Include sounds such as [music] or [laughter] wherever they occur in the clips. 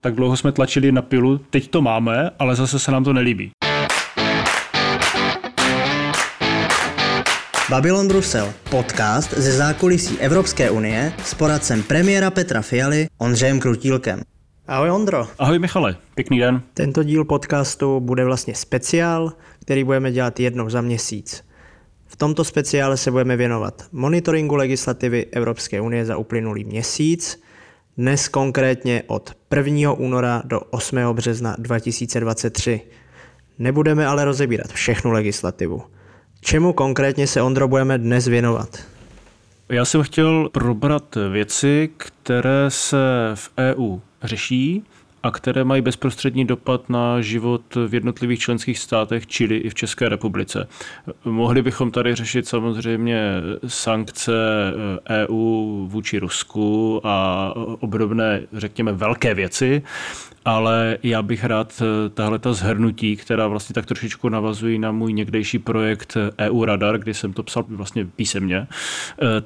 Tak dlouho jsme tlačili na pilu, teď to máme, ale zase se nám to nelíbí. Babylon Brusel, podcast ze zákulisí Evropské unie s poradcem premiéra Petra Fialy Ondřejem Krutílkem. Ahoj Ondro. Ahoj Michale, pěkný den. Tento díl podcastu bude vlastně speciál, který budeme dělat jednou za měsíc. V tomto speciále se budeme věnovat monitoringu legislativy Evropské unie za uplynulý měsíc, dnes konkrétně od 1. února do 8. března 2023. Nebudeme ale rozebírat všechnu legislativu. Čemu konkrétně se, Ondro, budeme dnes věnovat? Já jsem chtěl probrat věci, které se v EU řeší a které mají bezprostřední dopad na život v jednotlivých členských státech, čili i v České republice. Mohli bychom tady řešit samozřejmě sankce EU vůči Rusku a obdobné, řekněme, velké věci, ale já bych rád tahle ta zhrnutí, která vlastně tak trošičku navazují na můj někdejší projekt EU Radar, kdy jsem to psal vlastně písemně,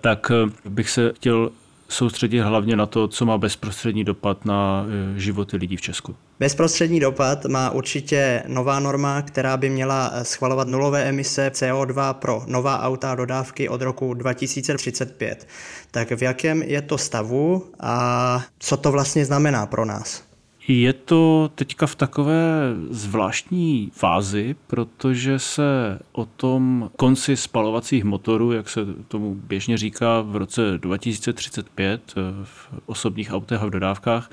tak bych se chtěl soustředit hlavně na to, co má bezprostřední dopad na e, životy lidí v Česku. Bezprostřední dopad má určitě nová norma, která by měla e, schvalovat nulové emise CO2 pro nová auta a dodávky od roku 2035. Tak v jakém je to stavu a co to vlastně znamená pro nás? Je to teďka v takové zvláštní fázi, protože se o tom konci spalovacích motorů, jak se tomu běžně říká, v roce 2035 eh, v osobních autech a v dodávkách,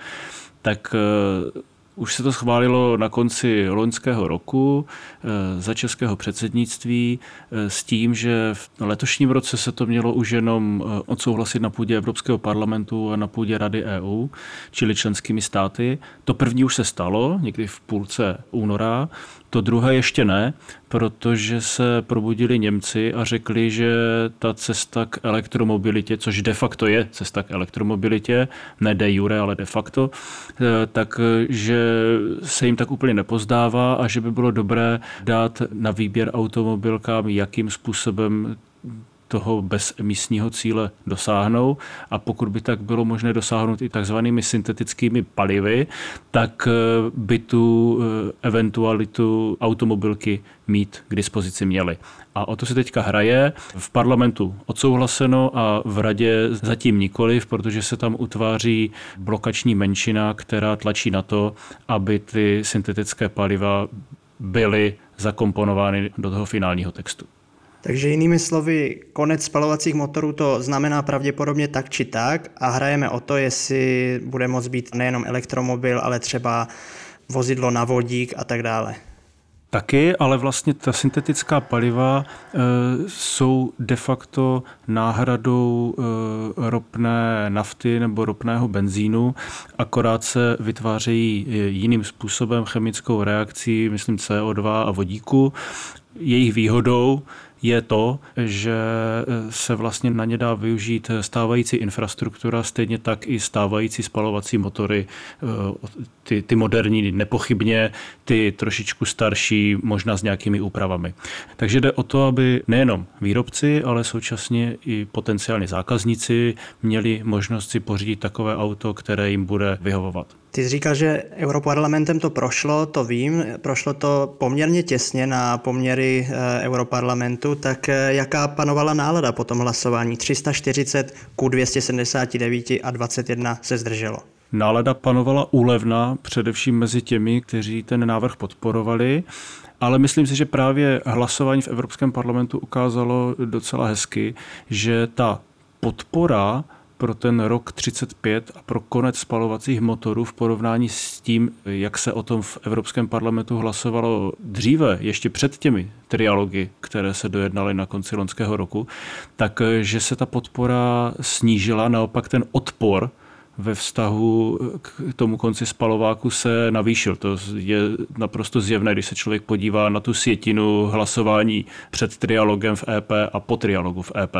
tak eh, už se to schválilo na konci loňského roku eh, za českého předsednictví eh, s tím, že v letošním roce se to mělo už jenom eh, odsouhlasit na půdě Evropského parlamentu a na půdě Rady EU, čili členskými státy. To první už se stalo někdy v půlce února to druhé ještě ne, protože se probudili Němci a řekli, že ta cesta k elektromobilitě, což de facto je cesta k elektromobilitě, ne de jure, ale de facto, eh, tak že se jim tak úplně nepozdává a že by bylo dobré dát na výběr automobilkám, jakým způsobem toho bezemisního cíle dosáhnou a pokud by tak bylo možné dosáhnout i takzvanými syntetickými palivy, tak eh, by tu eh, eventualitu automobilky mít k dispozici měli. A o to se teďka hraje. V parlamentu odsouhlaseno a v radě zatím nikoliv, protože se tam utváří blokační menšina, která tlačí na to, aby ty syntetické paliva byly zakomponovány do toho finálního textu. Takže jinými slovy, konec spalovacích motorů to znamená pravděpodobně tak či tak a hrajeme o to, jestli bude moct být nejenom elektromobil, ale třeba vozidlo na vodík a tak dále. Taky, ale vlastně ta syntetická paliva e, jsou de facto náhradou e, ropné nafty nebo ropného benzínu, akorát se vytvářejí jiným způsobem chemickou reakcí, myslím CO2 a vodíku. Jejich výhodou je to, že eh, se vlastně na ně dá využít stávající infrastruktura, stejně tak i stávající spalovací motory, eh, ty, ty moderní nepochybně, ty trošičku starší, možná s nějakými úpravami. Takže jde o to, aby nejenom výrobci, ale současně i potenciální zákazníci měli možnost si pořídit takové auto, které jim bude vyhovovat. Ty jsi říkal, že Europarlamentem to prošlo, to vím, prošlo to poměrně těsně na poměry eh, Europarlamentu, tak eh, jaká panovala nálada po tom hlasování? 340 ku 279 a 21 se zdrželo. Nálada panovala úlevna především mezi těmi, kteří ten návrh podporovali, ale myslím si, že právě hlasování v Evropském parlamentu ukázalo docela hezky, že ta podpora pro ten rok 35 a pro konec spalovacích motorů v porovnání s tím, jak se o tom v Evropském parlamentu hlasovalo dříve, ještě před těmi trialogy, které se dojednaly na konci loňského roku, tak že se ta podpora snížila, naopak ten odpor ve vztahu k tomu konci spalováku se navýšil. To je naprosto zjevné, když se člověk podívá na tu sjetinu hlasování před trialogem v EP a po trialogu v EP.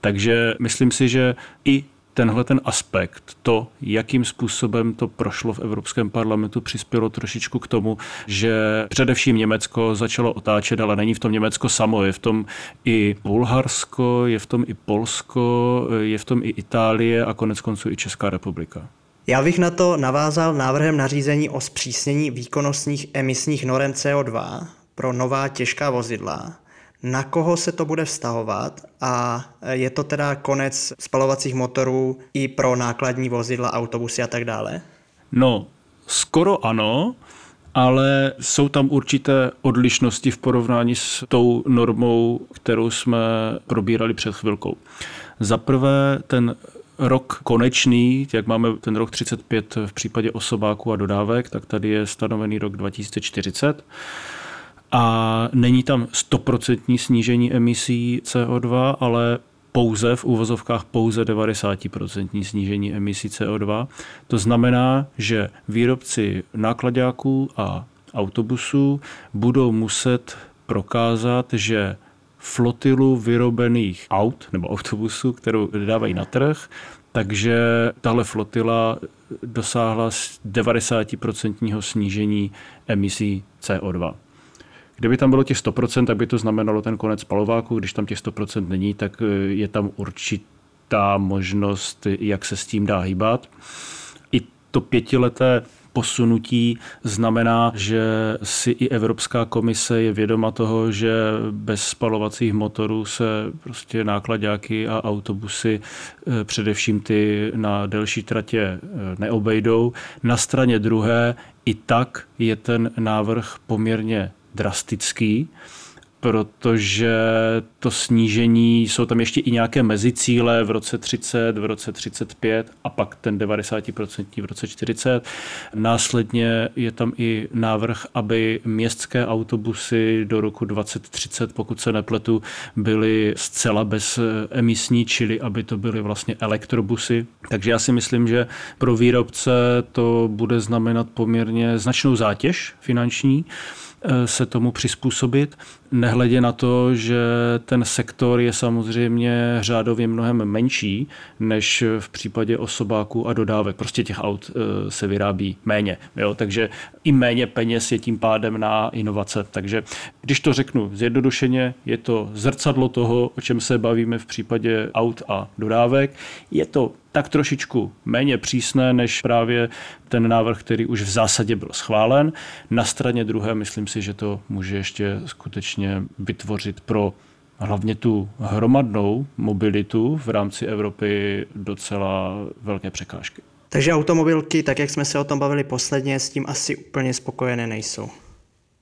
Takže myslím si, že i tenhle ten aspekt, to, jakým způsobem to prošlo v Evropském parlamentu, přispělo trošičku k tomu, že především Německo začalo otáčet, ale není v tom Německo samo, je v tom i Bulharsko, je v tom i Polsko, je v tom i Itálie a konec konců i Česká republika. Já bych na to navázal návrhem nařízení o zpřísnění výkonnostních emisních norem CO2 pro nová těžká vozidla. Na koho se to bude vztahovat a je to teda konec spalovacích motorů i pro nákladní vozidla, autobusy a tak dále? No, skoro ano, ale jsou tam určité odlišnosti v porovnání s tou normou, kterou jsme probírali před chvilkou. Za prvé, ten rok konečný, jak máme ten rok 35 v případě osobáků a dodávek, tak tady je stanovený rok 2040 a není tam stoprocentní snížení emisí CO2, ale pouze v úvozovkách pouze 90% snížení emisí CO2. To znamená, že výrobci nákladáků a autobusů budou muset prokázat, že flotilu vyrobených aut nebo autobusů, kterou dávají na trh, takže tahle flotila dosáhla 90% snížení emisí CO2. Kdyby tam bylo těch 100%, tak by to znamenalo ten konec spalováku. Když tam těch 100% není, tak eh, je tam určitá možnost, jak se s tím dá hýbat. I to pětileté posunutí znamená, že si i Evropská komise je vědoma toho, že bez spalovacích motorů se prostě nákladáky a autobusy, eh, především ty na delší tratě, eh, neobejdou. Na straně druhé i tak je ten návrh poměrně drastický, protože to snížení, jsou tam ještě i nějaké mezicíle v roce 30, v roce 35 a pak ten 90% v roce 40. Následně je tam i návrh, aby městské autobusy do roku 2030, pokud se nepletu, byly zcela bez emisní, čili aby to byly vlastně elektrobusy. Takže já si myslím, že pro výrobce to bude znamenat poměrně značnou zátěž finanční, se tomu přizpůsobit, nehledě na to, že ten sektor je samozřejmě řádově mnohem menší než v případě osobáků a dodávek. Prostě těch aut eh, se vyrábí méně, jo? takže i méně peněz je tím pádem na inovace. Takže když to řeknu zjednodušeně, je to zrcadlo toho, o čem se bavíme v případě aut a dodávek. Je to tak trošičku méně přísné než právě ten návrh, který už v zásadě byl schválen. Na straně druhé myslím si, že to může ještě skutečně vytvořit pro hlavně tu hromadnou mobilitu v rámci Evropy docela velké překážky. Takže automobilky, tak jak jsme se o tom bavili posledně, s tím asi úplně spokojené nejsou.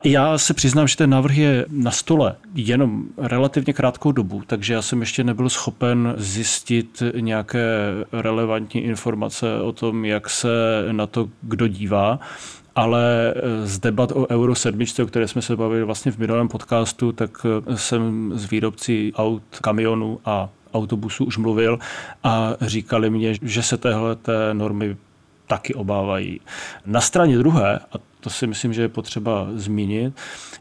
Já se přiznám, že ten návrh je na stole jenom relativně krátkou dobu, takže já jsem ještě nebyl schopen zjistit nějaké relevantní informace o tom, jak se na to kdo dívá ale z debat o Euro 7, o které jsme se bavili vlastně v minulém podcastu, tak jsem s výrobci aut, kamionů a autobusů už mluvil a říkali mě, že se téhle té normy taky obávají. Na straně druhé, a to si myslím, že je potřeba zmínit.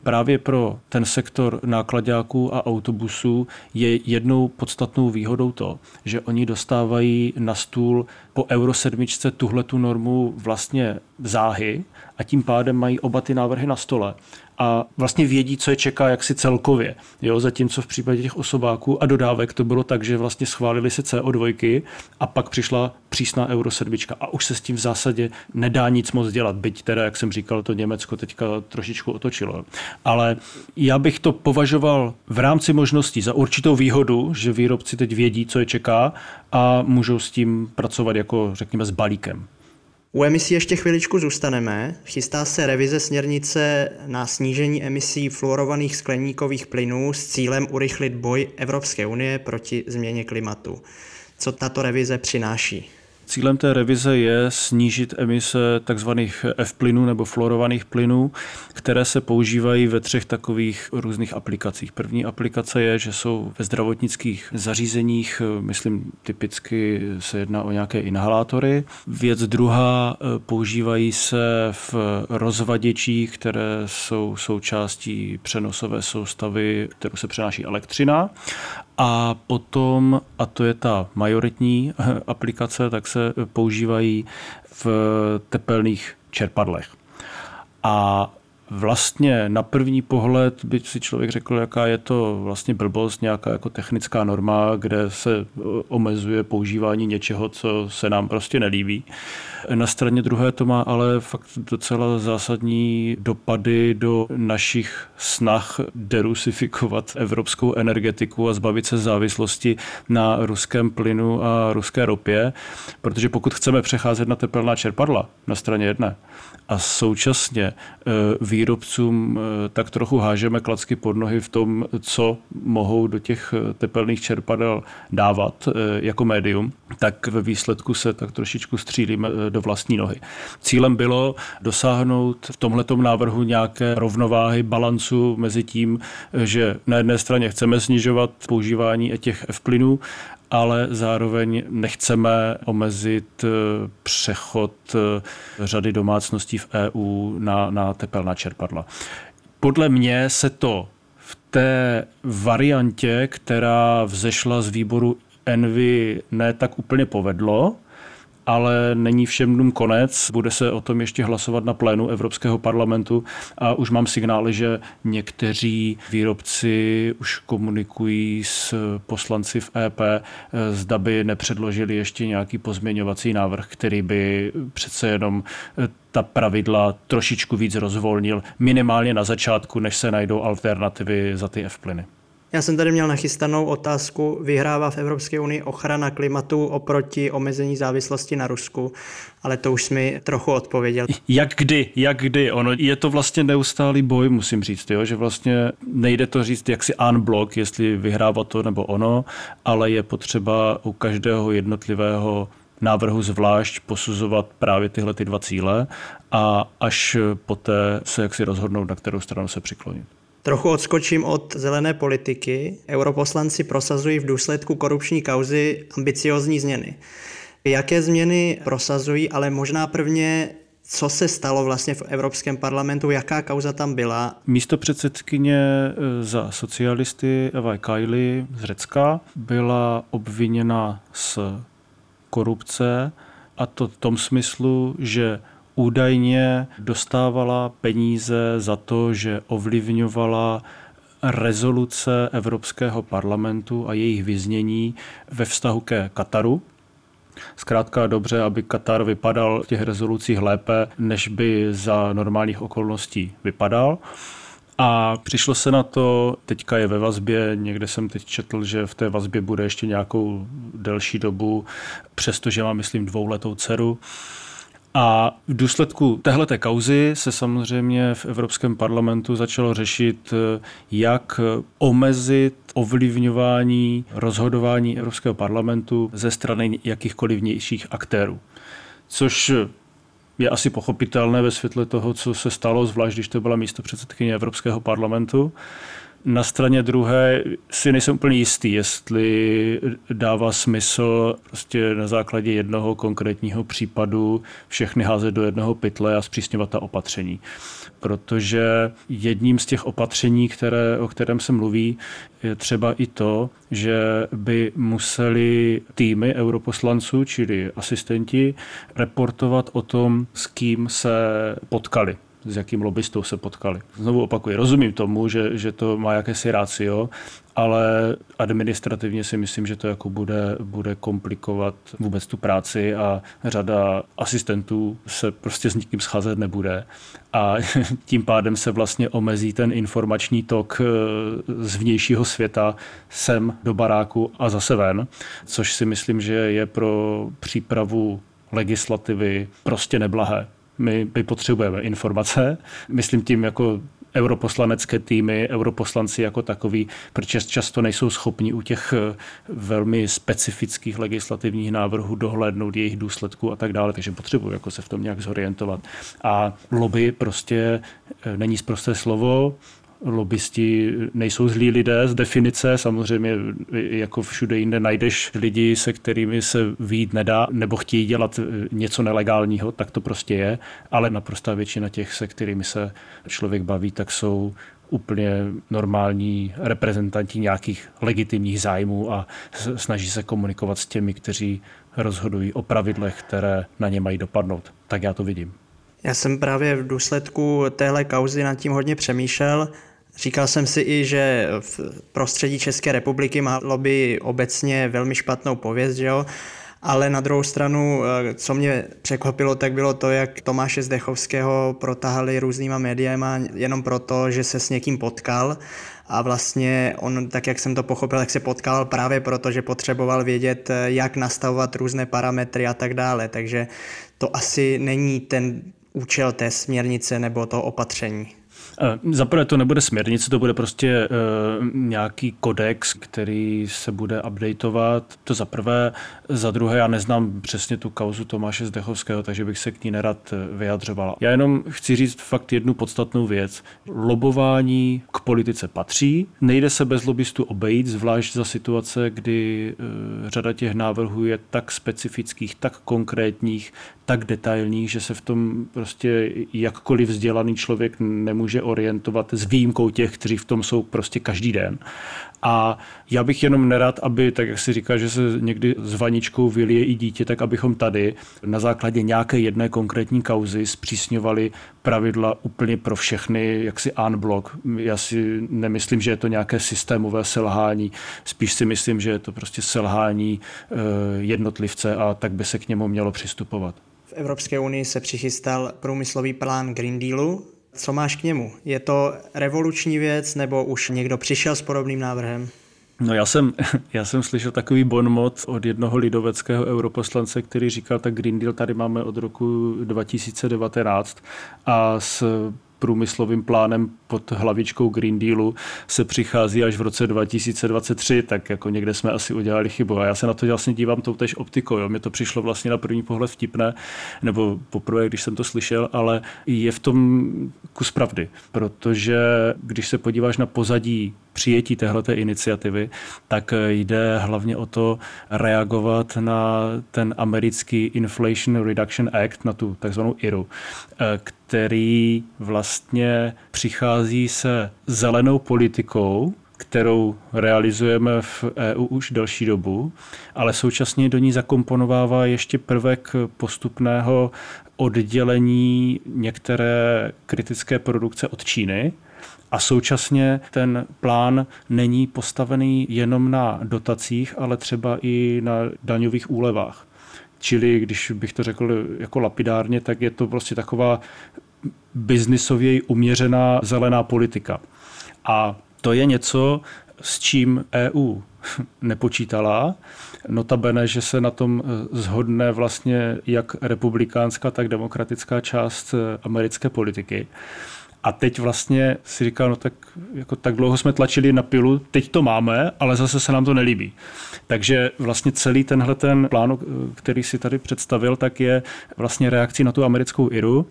Právě pro ten sektor nákladáků a autobusů je jednou podstatnou výhodou to, že oni dostávají na stůl po Euro 7 tuhle tu normu vlastně záhy a tím pádem mají oba ty návrhy na stole a vlastně vědí, co je čeká jaksi celkově. Jo, zatímco v případě těch osobáků a dodávek to bylo tak, že vlastně schválili se CO2 a pak přišla přísná Euro 7 a už se s tím v zásadě nedá nic moc dělat, byť teda, jak jsem říkal, to Německo teďka trošičku otočilo. Ale já bych to považoval v rámci možností za určitou výhodu, že výrobci teď vědí, co je čeká a můžou s tím pracovat jako, řekněme, s balíkem. U emisí ještě chviličku zůstaneme. Chystá se revize směrnice na snížení emisí fluorovaných skleníkových plynů s cílem urychlit boj Evropské unie proti změně klimatu. Co tato revize přináší? Cílem té revize je snížit emise tzv. F-plynů nebo fluorovaných plynů, které se používají ve třech takových různých aplikacích. První aplikace je, že jsou ve zdravotnických zařízeních, myslím typicky se jedná o nějaké inhalátory. Věc druhá, používají se v rozvaděčích, které jsou součástí přenosové soustavy, kterou se přenáší elektřina. A potom, a to je ta majoritní [laughs] aplikace, tak se používají v tepelných čerpadlech. A vlastně na první pohled by si člověk řekl, jaká je to vlastně blbost, nějaká jako technická norma, kde se omezuje používání něčeho, co se nám prostě nelíbí. Na straně druhé to má ale fakt docela zásadní dopady do našich snah derusifikovat evropskou energetiku a zbavit se závislosti na ruském plynu a ruské ropě, protože pokud chceme přecházet na tepelná čerpadla na straně jedné a současně e, výrobcům e, tak trochu hážeme klacky pod nohy v tom, co mohou do těch e, tepelných čerpadel dávat jako médium, tak ve výsledku se tak trošičku střílíme do vlastní nohy. Cílem bylo dosáhnout v tomhletom návrhu nějaké rovnováhy, balancu mezi tím, že na jedné straně chceme snižovat používání těch F-plynů ale zároveň nechceme omezit eh, přechod eh, řady domácností v EU na, na tepelná čerpadla. Podle mě se to v té variantě, která vzešla z výboru Envy, ne tak úplně povedlo ale není všem dnům konec. Bude se o tom ještě hlasovat na plénu Evropského parlamentu a už mám signály, že někteří výrobci už komunikují s poslanci v EP, zda by nepředložili ještě nějaký pozměňovací návrh, který by přece jenom ta pravidla trošičku víc rozvolnil, minimálně na začátku, než se najdou alternativy za ty F-plyny. Já jsem tady měl nachystanou otázku, vyhrává v Evropské unii ochrana klimatu oproti omezení závislosti na Rusku, ale to už mi trochu odpověděl. Jak kdy, jak kdy, ono je to vlastně neustálý boj, musím říct, jo? že vlastně nejde to říct jaksi unblock, jestli vyhrává to nebo ono, ale je potřeba u každého jednotlivého návrhu zvlášť posuzovat právě tyhle ty dva cíle a až poté se jaksi rozhodnout, na kterou stranu se přiklonit. Trochu odskočím od zelené politiky. Europoslanci prosazují v důsledku korupční kauzy ambiciozní změny. Jaké změny prosazují, ale možná prvně co se stalo vlastně v Evropském parlamentu, jaká kauza tam byla? Místo předsedkyně e, za socialisty Eva Kaili z Řecka byla obviněna z korupce a to v tom smyslu, že údajně dostávala peníze za to, že ovlivňovala rezoluce Evropského parlamentu a jejich vyznění ve vztahu ke Kataru. Zkrátka dobře, aby Katar vypadal v těch rezolucích lépe, než by za normálních okolností vypadal. A přišlo se na to, teďka je ve vazbě, někde jsem teď četl, že v té vazbě bude ještě nějakou delší dobu, přestože má, myslím, dvouletou dceru. A v důsledku téhleté kauzy se samozřejmě v Evropském parlamentu začalo řešit, jak omezit ovlivňování rozhodování Evropského parlamentu ze strany jakýchkoliv vnějších aktérů. Což je asi pochopitelné ve světle toho, co se stalo, zvlášť když to byla místo předsedkyně Evropského parlamentu. Na straně druhé si nejsem úplně jistý, jestli dává smysl prostě na základě jednoho konkrétního případu všechny házet do jednoho pytle a zpřísňovat ta opatření. Protože jedním z těch opatření, které, o kterém se mluví, je třeba i to, že by museli týmy europoslanců, čili asistenti, reportovat o tom, s kým se potkali s jakým lobbystou se potkali. Znovu opakuji, rozumím tomu, že, že to má jakési rácio, ale administrativně si myslím, že to jako bude, bude komplikovat vůbec tu práci a řada asistentů se prostě s nikým scházet nebude a [laughs] tím pádem se vlastně omezí ten informační tok eh, z vnějšího světa sem do baráku a zase ven, což si myslím, že je pro přípravu legislativy prostě neblahé. My, my potřebujeme informace, myslím tím jako europoslanecké týmy, europoslanci jako takový, protože často nejsou schopni u těch eh, velmi specifických legislativních návrhů dohlédnout jejich důsledků a tak dále, takže potřebuji jako se v tom nějak zorientovat. A lobby prostě eh, není zprosté slovo, lobbysti nejsou zlí lidé z definice, samozřejmě jako všude jinde najdeš lidi, se kterými se výjít nedá, nebo chtějí dělat eh, něco nelegálního, tak to prostě je, ale naprostá většina těch, se kterými se člověk baví, tak jsou úplně normální reprezentanti nějakých legitimních zájmů a snaží se komunikovat s těmi, kteří rozhodují o pravidlech, které na ně mají dopadnout. Tak já to vidím. Já jsem právě v důsledku téhle kauzy nad tím hodně přemýšlel. Říkal jsem si i, že v prostředí České republiky má lobby obecně velmi špatnou pověst, že jo? Ale na druhou stranu, eh, co mě překvapilo, tak bylo to, jak Tomáše Zdechovského protahali různýma médiama jenom proto, že se s někým potkal a vlastně on, tak jak jsem to pochopil, tak se potkal právě proto, že potřeboval vědět, eh, jak nastavovat různé parametry a tak dále. Takže to asi není ten účel té směrnice nebo toho opatření. Eh, za prvé to nebude směrnice, to bude prostě uh, nějaký kodex, který se bude updateovat. To za prvé. Za druhé, já neznám přesně tu kauzu Tomáše Zdechovského, takže bych se k ní nerad eh, vyjadřoval. Já jenom chci říct fakt jednu podstatnou věc. Lobování k politice patří. Nejde se bez lobbystů obejít, zvlášť za situace, kdy uh, řada těch návrhů je tak specifických, tak konkrétních, tak detailních, že se v tom prostě jakkoliv vzdělaný člověk nemůže orientovat s výjimkou těch, kteří v tom jsou prostě každý den. A já bych jenom nerad, aby, tak jak si říká, že se někdy s vaničkou vylije i dítě, tak abychom tady na základě nějaké jedné konkrétní kauzy zpřísňovali pravidla úplně pro všechny, jak si unblock. Já si nemyslím, že je to nějaké systémové selhání, spíš si myslím, že je to prostě selhání eh, jednotlivce a tak by se k němu mělo přistupovat. V Evropské unii se přichystal průmyslový plán Green Dealu. Co máš k němu? Je to revoluční věc nebo už někdo přišel s podobným návrhem? No já jsem, [laughs] já jsem slyšel takový bonmot od jednoho lidoveckého europoslance, který říkal, tak Green Deal tady máme od roku 2019 a s průmyslovým plánem pod hlavičkou Green Dealu se přichází až v roce 2023, tak jako někde jsme asi udělali chybu. A já se na to vlastně dívám toutež optikou. Jo. Mně to přišlo vlastně na první pohled vtipné, nebo poprvé, když jsem to slyšel, ale je v tom kus pravdy, protože když se podíváš na pozadí přijetí téhleté iniciativy, tak jde hlavně o to reagovat na ten americký Inflation Reduction Act, na tu takzvanou IRU, který vlastně přichází se zelenou politikou, kterou realizujeme v EU už delší dobu, ale současně do ní zakomponovává ještě prvek postupného oddělení některé kritické produkce od Číny, a současně ten plán není postavený jenom na dotacích, ale třeba i na daňových úlevách. Čili, když bych to řekl jako lapidárně, tak je to prostě taková biznisově uměřená zelená politika. A to je něco, s čím EU [laughs] nepočítala. Notabene, že se na tom zhodne vlastně jak republikánská, tak demokratická část americké politiky. A teď vlastně si říkal, no tak, jako tak dlouho jsme tlačili na pilu, teď to máme, ale zase se nám to nelíbí. Takže vlastně celý tenhle ten plán, který si tady představil, tak je vlastně reakcí na tu americkou IRU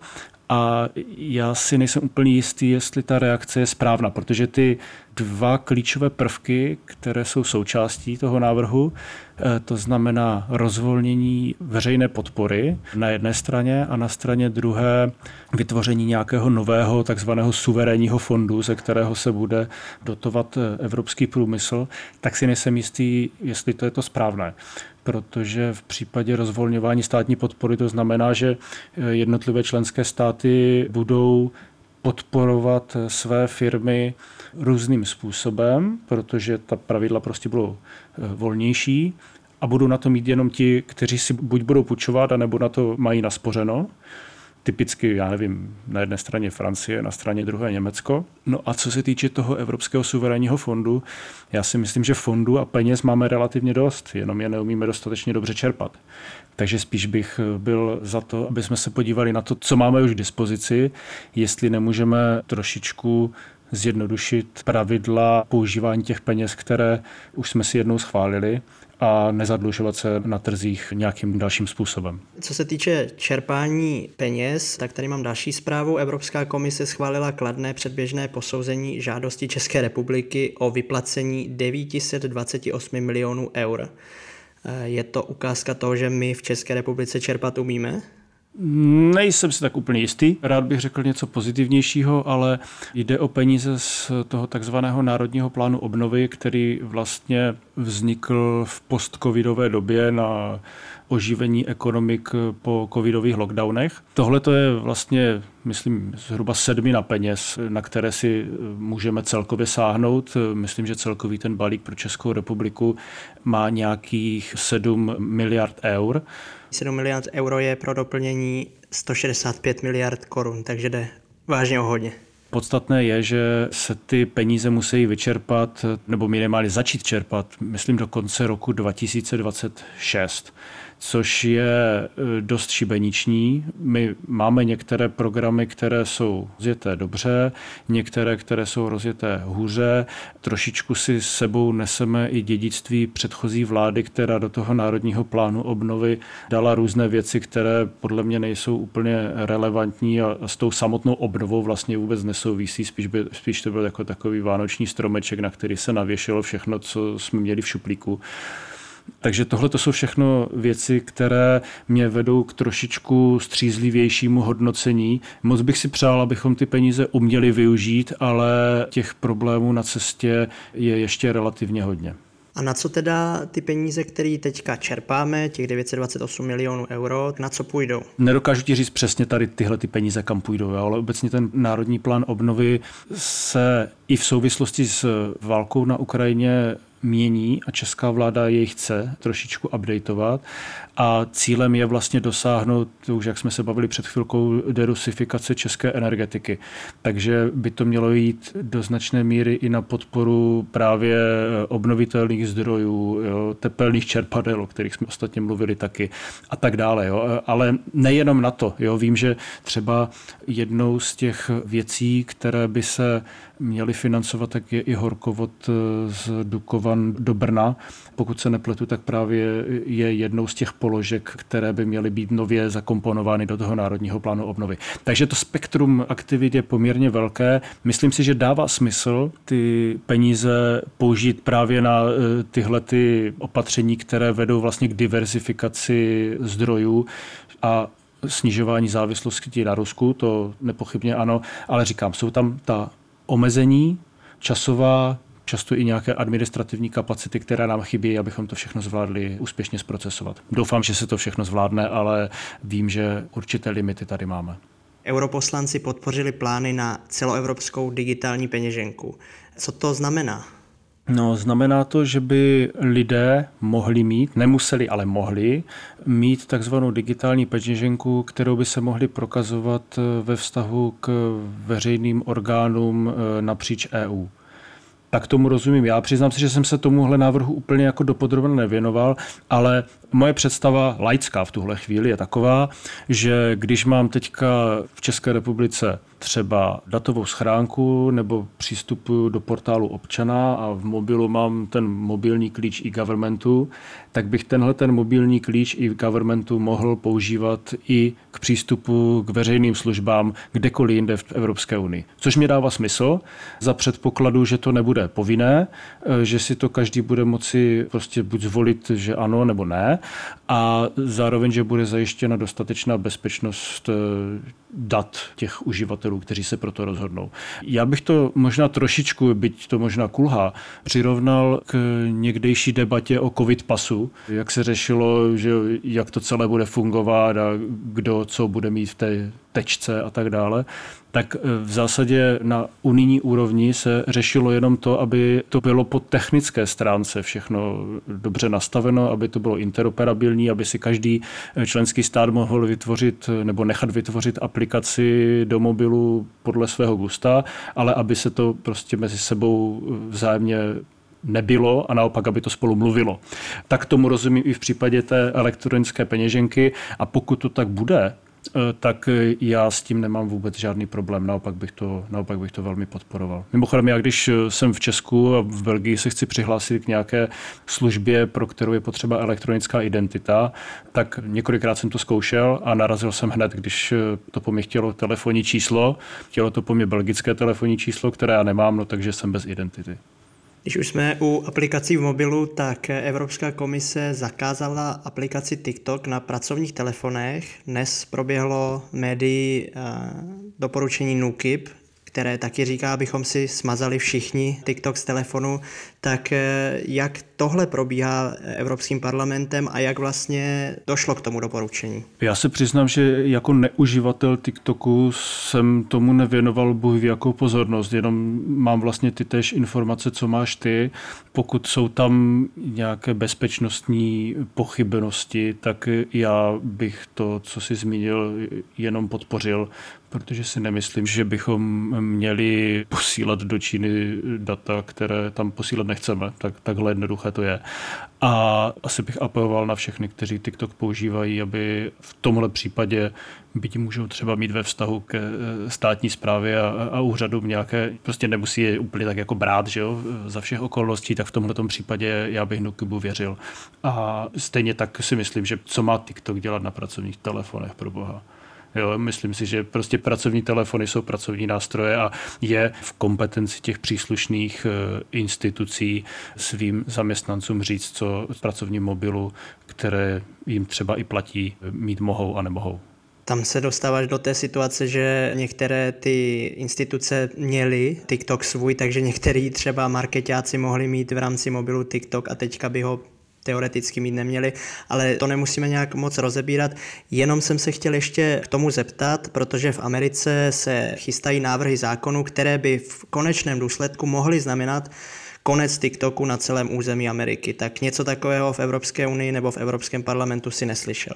a já si nejsem úplně jistý, jestli ta reakce je správná, protože ty dva klíčové prvky, které jsou součástí toho návrhu, eh, to znamená rozvolnění veřejné podpory na jedné straně a na straně druhé vytvoření nějakého nového takzvaného suverénního fondu, ze kterého se bude dotovat eh, evropský průmysl, tak si nejsem jistý, jestli to je to správné protože v případě rozvolňování státní podpory to znamená, že eh, jednotlivé členské státy budou podporovat své firmy různým způsobem, protože ta pravidla prostě budou eh, volnější a budou na to mít jenom ti, kteří si buď budou půjčovat, anebo na to mají naspořeno typicky, já nevím, na jedné straně Francie, na straně druhé Německo. No a co se týče toho Evropského suverénního fondu, já si myslím, že fondu a peněz máme relativně dost, jenom je neumíme dostatečně dobře čerpat. Takže spíš bych byl za to, aby jsme se podívali na to, co máme už k dispozici, jestli nemůžeme trošičku zjednodušit pravidla používání těch peněz, které už jsme si jednou schválili a nezadlužovat se na trzích nějakým dalším způsobem. Co se týče čerpání peněz, tak tady mám další zprávu. Evropská komise schválila kladné předběžné posouzení žádosti České republiky o vyplacení 928 milionů eur. Je to ukázka toho, že my v České republice čerpat umíme? Nejsem si tak úplně jistý. Rád bych řekl něco pozitivnějšího, ale jde o peníze z toho takzvaného Národního plánu obnovy, který vlastně vznikl v postcovidové době na oživení ekonomik po covidových lockdownech. Tohle to je vlastně, myslím, zhruba sedmina peněz, na které si můžeme celkově sáhnout. Myslím, že celkový ten balík pro Českou republiku má nějakých 7 miliard eur. 7 miliard euro je pro doplnění 165 miliard korun, takže jde vážně o hodně. Podstatné je, že se ty peníze musí vyčerpat nebo minimálně začít čerpat, myslím, do konce roku 2026 což je e, dost šibeniční. My máme některé programy, které jsou rozjeté dobře, některé, které jsou rozjeté hůře. Trošičku si sebou neseme i dědictví předchozí vlády, která do toho národního plánu obnovy dala různé věci, které podle mě nejsou úplně relevantní a s tou samotnou obnovou vlastně vůbec nesouvisí. Spíš, by, spíš to byl jako takový vánoční stromeček, na který se navěšilo všechno, co jsme měli v šuplíku. Takže tohle to jsou všechno věci, které mě vedou k trošičku střízlivějšímu hodnocení. Moc bych si přál, abychom ty peníze uměli využít, ale těch problémů na cestě je ještě relativně hodně. A na co teda ty peníze, které teďka čerpáme, těch 928 milionů euro, na co půjdou? Nedokážu ti říct přesně tady tyhle ty peníze, kam půjdou, ale obecně ten národní plán obnovy se i v souvislosti s válkou na Ukrajině mění a česká vláda jej chce trošičku updateovat a cílem je vlastně dosáhnout, už jak jsme se bavili před chvilkou, derusifikace české energetiky. Takže by to mělo jít do značné míry i na podporu právě obnovitelných zdrojů, jo, tepelných čerpadel, o kterých jsme ostatně mluvili taky a tak dále. Jo. Ale nejenom na to. Jo. Vím, že třeba jednou z těch věcí, které by se měly financovat, tak je i horkovod z Dukovan do Brna. Pokud se nepletu, tak právě je jednou z těch položek, které by měly být nově zakomponovány do toho národního plánu obnovy. Takže to spektrum aktivit je poměrně velké. Myslím si, že dává smysl ty peníze použít právě na eh, tyhle ty opatření, které vedou vlastně k diversifikaci zdrojů a snižování závislosti na Rusku, to nepochybně ano, ale říkám, jsou tam ta omezení časová, často i nějaké administrativní kapacity, které nám chybí, abychom to všechno zvládli úspěšně zprocesovat. Doufám, že se to všechno zvládne, ale vím, že určité limity tady máme. Europoslanci podpořili plány na celoevropskou digitální peněženku. Co to znamená? No, znamená to, že by lidé mohli mít, nemuseli, ale mohli, mít takzvanou digitální peněženku, kterou by se mohli prokazovat ve vztahu k veřejným orgánům eh, napříč EU tak tomu rozumím. Já přiznám si, že jsem se tomuhle návrhu úplně jako dopodrobně nevěnoval, ale moje představa laická v tuhle chvíli je taková, že když mám teďka v České republice třeba datovou schránku nebo přístupuju do portálu občana a v mobilu mám ten mobilní klíč i governmentu, tak bych tenhle ten mobilní klíč i governmentu mohl používat i k přístupu k veřejným službám kdekoliv jinde v Evropské unii. Což mi dává smysl za předpokladu, že to nebude povinné, že si to každý bude moci prostě buď zvolit, že ano nebo ne a zároveň, že bude zajištěna dostatečná bezpečnost eh, dat těch uživatelů, kteří se proto rozhodnou. Já bych to možná trošičku, byť to možná kulhá, přirovnal k někdejší debatě o covid pasu, jak se řešilo, že jak to celé bude fungovat a kdo co bude mít v té tečce a tak dále, tak eh, v zásadě na unijní úrovni se řešilo jenom to, aby to bylo po technické stránce všechno dobře nastaveno, aby to bylo interoperabilní, aby si každý eh, členský stát mohl vytvořit eh, nebo nechat vytvořit aplikaci do mobilu podle svého gusta, ale aby se to prostě mezi sebou vzájemně nebylo a naopak, aby to spolu mluvilo. Tak tomu rozumím i v případě té elektronické peněženky a pokud to tak bude, tak eh, já s tím nemám vůbec žádný problém, naopak bych to, naopak bych to velmi podporoval. Mimochodem, já když eh, jsem v Česku a v Belgii se chci přihlásit k nějaké službě, pro kterou je potřeba elektronická identita, tak několikrát jsem to zkoušel a narazil jsem hned, když to po mě chtělo telefonní číslo, chtělo to po mě belgické telefonní číslo, které já nemám, no takže jsem bez identity. Když už jsme u aplikací v mobilu, tak Evropská komise zakázala aplikaci TikTok na pracovních telefonech. Dnes proběhlo médií eh, doporučení NUKIP, které taky říká, abychom si smazali všichni TikTok z telefonu, tak eh, jak tohle probíhá Evropským parlamentem a jak vlastně došlo k tomu doporučení? Já se přiznám, že jako neuživatel TikToku jsem tomu nevěnoval Bůh ví jakou pozornost, jenom mám vlastně ty tež informace, co máš ty. Pokud jsou tam nějaké bezpečnostní pochybnosti, tak já bych to, co si zmínil, jenom podpořil, protože si nemyslím, že bychom měli posílat do Číny data, které tam posílat nechceme. Tak, takhle jednoduché to je. A asi bych apeloval na všechny, kteří TikTok používají, aby v tomhle případě byť můžou třeba mít ve vztahu k eh, státní správě a, a úřadům nějaké, prostě nemusí je úplně tak jako brát, že jo, za všech okolností, tak v tomhle případě já bych Nukibu věřil. A stejně tak si myslím, že co má TikTok dělat na pracovních telefonech pro boha. Jo, myslím si, že prostě pracovní telefony jsou pracovní nástroje a je v kompetenci těch příslušných eh, institucí svým zaměstnancům říct, co z pracovním mobilu, které jim třeba i platí, mít mohou a nemohou. Tam se dostáváš do té situace, že některé ty instituce měly TikTok svůj, takže některý třeba marketáci mohli mít v rámci mobilu TikTok a teďka by ho teoreticky mít neměli, ale to nemusíme nějak moc rozebírat. Jenom jsem se chtěl ještě k tomu zeptat, protože v Americe se chystají návrhy zákonů, které by v konečném důsledku mohly znamenat konec TikToku na celém území Ameriky. Tak něco takového v Evropské unii nebo v Evropském parlamentu si neslyšel.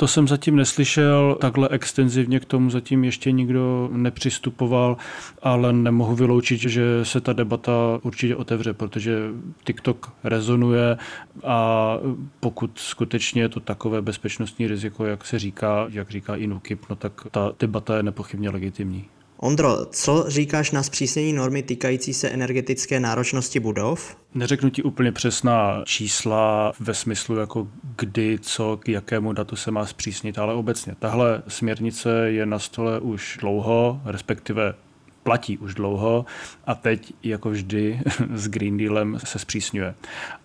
To jsem zatím neslyšel, takhle extenzivně k tomu zatím ještě nikdo nepřistupoval, ale nemohu vyloučit, že se ta debata určitě otevře, protože TikTok rezonuje a pokud skutečně je to takové bezpečnostní riziko, jak se říká, jak říká i NUKIP, no tak ta debata je nepochybně legitimní. Ondro, co říkáš na zpřísnění normy týkající se energetické náročnosti budov? Neřeknu ti úplně přesná čísla ve smyslu, jako kdy, co, k jakému datu se má zpřísnit, ale obecně. Tahle směrnice je na stole už dlouho, respektive platí už dlouho a teď, jako vždy, [laughs] s Green Dealem se zpřísňuje.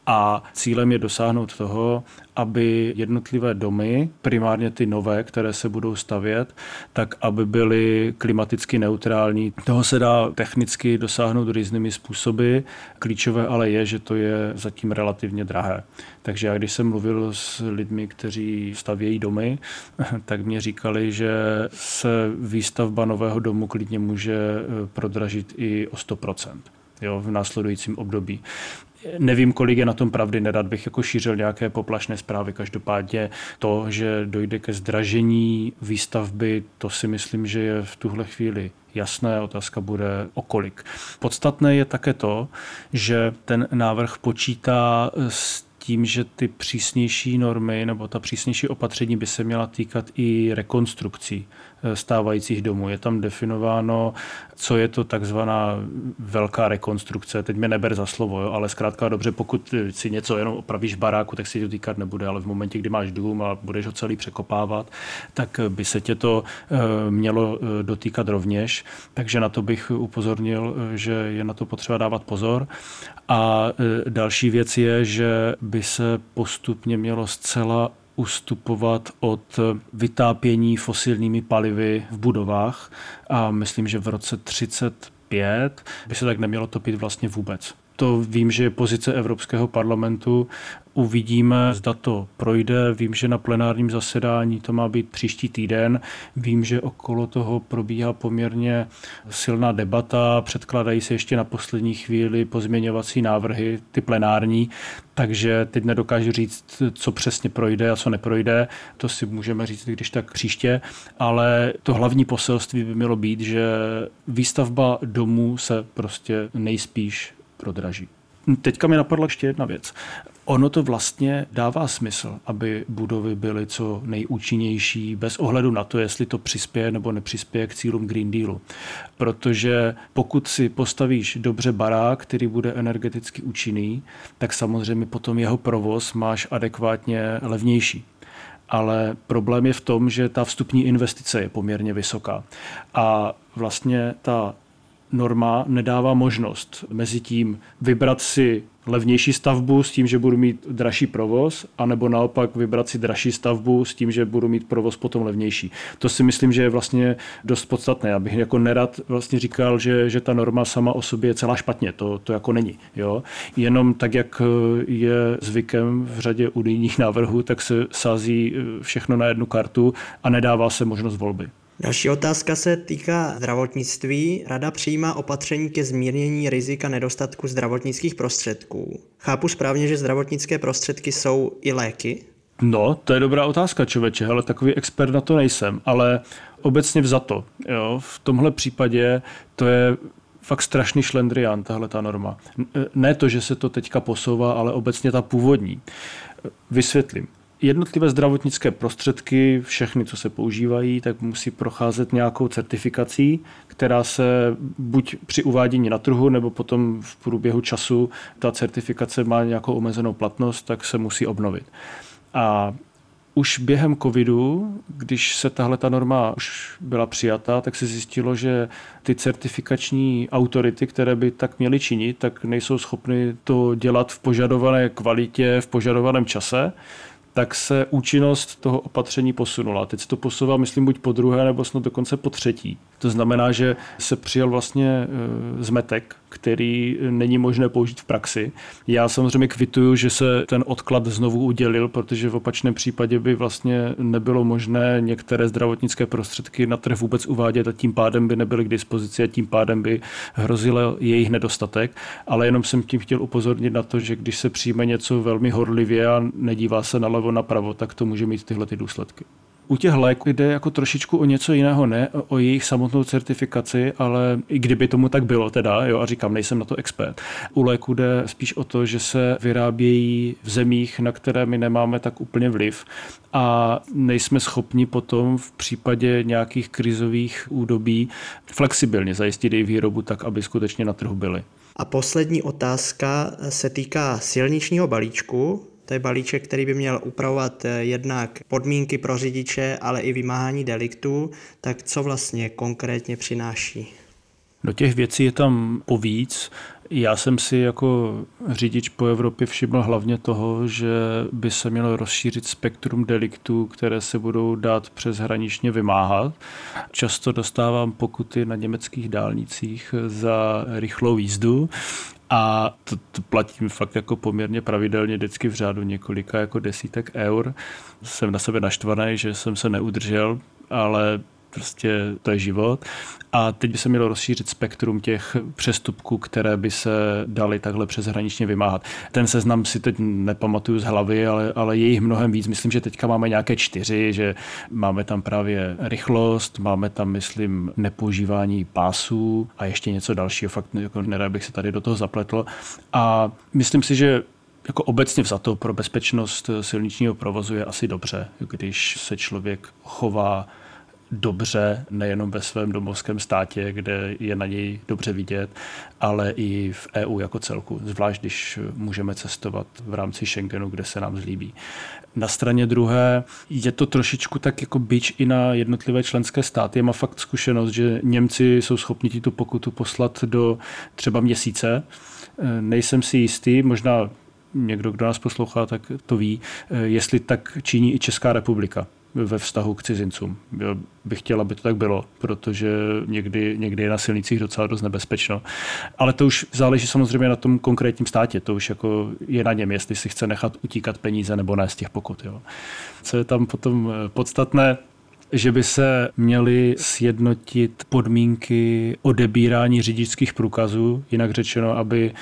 A cílem je dosáhnout toho, aby jednotlivé domy, primárně ty nové, které se budou stavět, tak aby byly klimaticky neutrální. Toho se dá technicky dosáhnout různými způsoby. Klíčové ale je, že to je zatím relativně drahé. Takže já když jsem mluvil s lidmi, kteří stavějí domy, [laughs] tak mě říkali, že se výstavba nového domu klidně může eh, prodražit i o 100% jo, v následujícím období. Nevím, kolik je na tom pravdy, nerad bych jako šířil nějaké poplašné zprávy. Každopádně to, že dojde ke zdražení výstavby, to si myslím, že je v tuhle chvíli jasné, otázka bude o kolik. Podstatné je také to, že ten návrh počítá s tím, že ty přísnější normy nebo ta přísnější opatření by se měla týkat i rekonstrukcí eh, stávajících domů. Je tam definováno, co je to takzvaná velká rekonstrukce. Teď mě neber za slovo, jo, ale zkrátka dobře, pokud si něco jenom opravíš v baráku, tak si to týkat nebude, ale v momentě, kdy máš dům a budeš ho celý překopávat, tak by se tě to eh, mělo eh, dotýkat rovněž. Takže na to bych upozornil, že je na to potřeba dávat pozor. A další věc je, že by se postupně mělo zcela ustupovat od vytápění fosilními palivy v budovách a myslím, že v roce 35 by se tak nemělo topit vlastně vůbec. To vím, že je pozice Evropského parlamentu Uvidíme, zda to projde. Vím, že na plenárním zasedání to má být příští týden. Vím, že okolo toho probíhá poměrně silná debata. Předkládají se ještě na poslední chvíli pozměňovací návrhy, ty plenární. Takže teď nedokážu říct, co přesně projde a co neprojde. To si můžeme říct, když tak příště. Ale to hlavní poselství by mělo být, že výstavba domů se prostě nejspíš prodraží. Teďka mi napadla ještě jedna věc. Ono to vlastně dává smysl, aby budovy byly co nejúčinnější, bez ohledu na to, jestli to přispěje nebo nepřispěje k cílům Green Dealu. Protože pokud si postavíš dobře barák, který bude energeticky účinný, tak samozřejmě potom jeho provoz máš adekvátně levnější ale problém je v tom, že ta vstupní investice je poměrně vysoká. A vlastně ta norma nedává možnost mezi tím vybrat si levnější stavbu s tím, že budu mít dražší provoz, anebo naopak vybrat si dražší stavbu s tím, že budu mít provoz potom levnější. To si myslím, že je vlastně dost podstatné. Já bych jako nerad vlastně říkal, že, že ta norma sama o sobě je celá špatně. To, to jako není. Jo? Jenom tak, jak je zvykem v řadě unijních návrhů, tak se sází všechno na jednu kartu a nedává se možnost volby. Další otázka se týká zdravotnictví. Rada přijímá opatření ke zmírnění rizika nedostatku zdravotnických prostředků. Chápu správně, že zdravotnické prostředky jsou i léky? No, to je dobrá otázka, člověče, ale takový expert na to nejsem, ale obecně vzato. Jo, v tomhle případě to je fakt strašný šlendrián, tahle ta norma. Ne to, že se to teďka posouvá, ale obecně ta původní. Vysvětlím jednotlivé zdravotnické prostředky, všechny, co se používají, tak musí procházet nějakou certifikací, která se buď při uvádění na trhu, nebo potom v průběhu času ta certifikace má nějakou omezenou platnost, tak se musí obnovit. A už během covidu, když se tahle ta norma už byla přijata, tak se zjistilo, že ty certifikační autority, které by tak měly činit, tak nejsou schopny to dělat v požadované kvalitě, v požadovaném čase tak se účinnost toho opatření posunula. Teď se to posouvá, myslím, buď po druhé, nebo snad dokonce po třetí. To znamená, že se přijal vlastně e, zmetek, který není možné použít v praxi. Já samozřejmě kvituju, že se ten odklad znovu udělil, protože v opačném případě by vlastně nebylo možné některé zdravotnické prostředky na trh vůbec uvádět a tím pádem by nebyly k dispozici a tím pádem by hrozil jejich nedostatek. Ale jenom jsem tím chtěl upozornit na to, že když se přijme něco velmi horlivě a nedívá se nalevo napravo, tak to může mít tyhle ty důsledky. U těch léků jde jako trošičku o něco jiného, ne o jejich samotnou certifikaci, ale i kdyby tomu tak bylo teda, jo, a říkám, nejsem na to expert. U léku jde spíš o to, že se vyrábějí v zemích, na které my nemáme tak úplně vliv a nejsme schopni potom v případě nějakých krizových údobí flexibilně zajistit její výrobu tak, aby skutečně na trhu byly. A poslední otázka se týká silničního balíčku. To je balíček, který by měl upravovat eh, jednak podmínky pro řidiče, ale i vymáhání deliktů. Tak co vlastně konkrétně přináší? Do těch věcí je tam povíc. Já jsem si jako řidič po Evropě všiml hlavně toho, že by se mělo rozšířit spektrum deliktů, které se budou dát přes hraničně vymáhat. Často dostávám pokuty na německých dálnicích za rychlou jízdu a to, to platím fakt jako poměrně pravidelně, vždycky v řádu několika jako desítek eur. Jsem na sebe naštvaný, že jsem se neudržel, ale prostě to je život. A teď by se mělo rozšířit spektrum těch přestupků, které by se daly takhle přeshraničně vymáhat. Ten seznam si teď nepamatuju z hlavy, ale, ale je jich mnohem víc. Myslím, že teďka máme nějaké čtyři, že máme tam právě rychlost, máme tam, myslím, nepoužívání pásů a ještě něco dalšího. Fakt jako nerad bych se tady do toho zapletl. A myslím si, že jako obecně vzato pro bezpečnost silničního provozu je asi dobře, když se člověk chová dobře, nejenom ve svém domovském státě, kde je na něj dobře vidět, ale i v EU jako celku, zvlášť když můžeme cestovat v rámci Schengenu, kde se nám zlíbí. Na straně druhé je to trošičku tak jako byč i na jednotlivé členské státy. Má fakt zkušenost, že Němci jsou schopni tu pokutu poslat do třeba měsíce. Nejsem si jistý, možná někdo, kdo nás poslouchá, tak to ví, jestli tak činí i Česká republika ve vztahu k cizincům. Já bych chtěl, aby to tak bylo, protože někdy, někdy je na silnicích docela dost nebezpečno. Ale to už záleží samozřejmě na tom konkrétním státě. To už jako je na něm, jestli si chce nechat utíkat peníze nebo ne z těch pokut. Jo. Co je tam potom eh, podstatné, že by se měly sjednotit podmínky odebírání řidičských průkazů, jinak řečeno, aby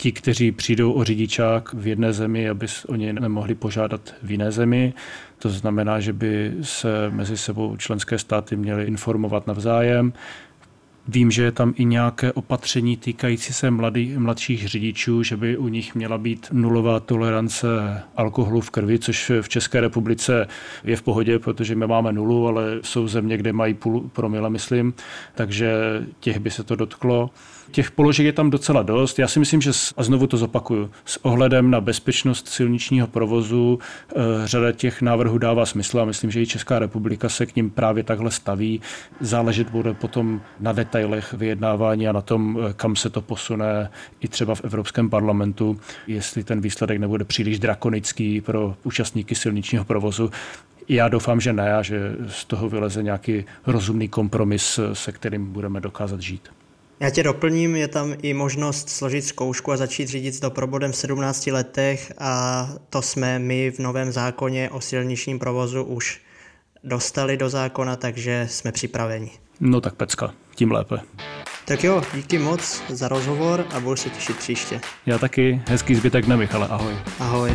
ti, kteří přijdou o řidičák v jedné zemi, aby o ně nemohli požádat v jiné zemi. To znamená, že by se mezi sebou členské státy měly informovat navzájem. Vím, že je tam i nějaké opatření týkající se mladý, mladších řidičů, že by u nich měla být nulová tolerance alkoholu v krvi, což v České republice je v pohodě, protože my máme nulu, ale jsou země, kde mají půl promile, myslím, takže těch by se to dotklo. Těch položek je tam docela dost. Já si myslím, že, a znovu to zopakuju, s ohledem na bezpečnost silničního provozu eh, řada těch návrhů dává smysl a myslím, že i Česká republika se k ním právě takhle staví. Záležet bude potom na detailech detailech vyjednávání a na tom, kam se to posune i třeba v Evropském parlamentu, jestli ten výsledek nebude příliš drakonický pro účastníky silničního provozu. Já doufám, že ne a že z toho vyleze nějaký rozumný kompromis, se kterým budeme dokázat žít. Já tě doplním, je tam i možnost složit zkoušku a začít řídit s doprobodem v 17 letech a to jsme my v novém zákoně o silničním provozu už dostali do zákona, takže jsme připraveni. No tak pecka, tím lépe. Tak jo, díky moc za rozhovor a budu se těšit příště. Já taky. Hezký zbytek dne, Michale. Ahoj. Ahoj.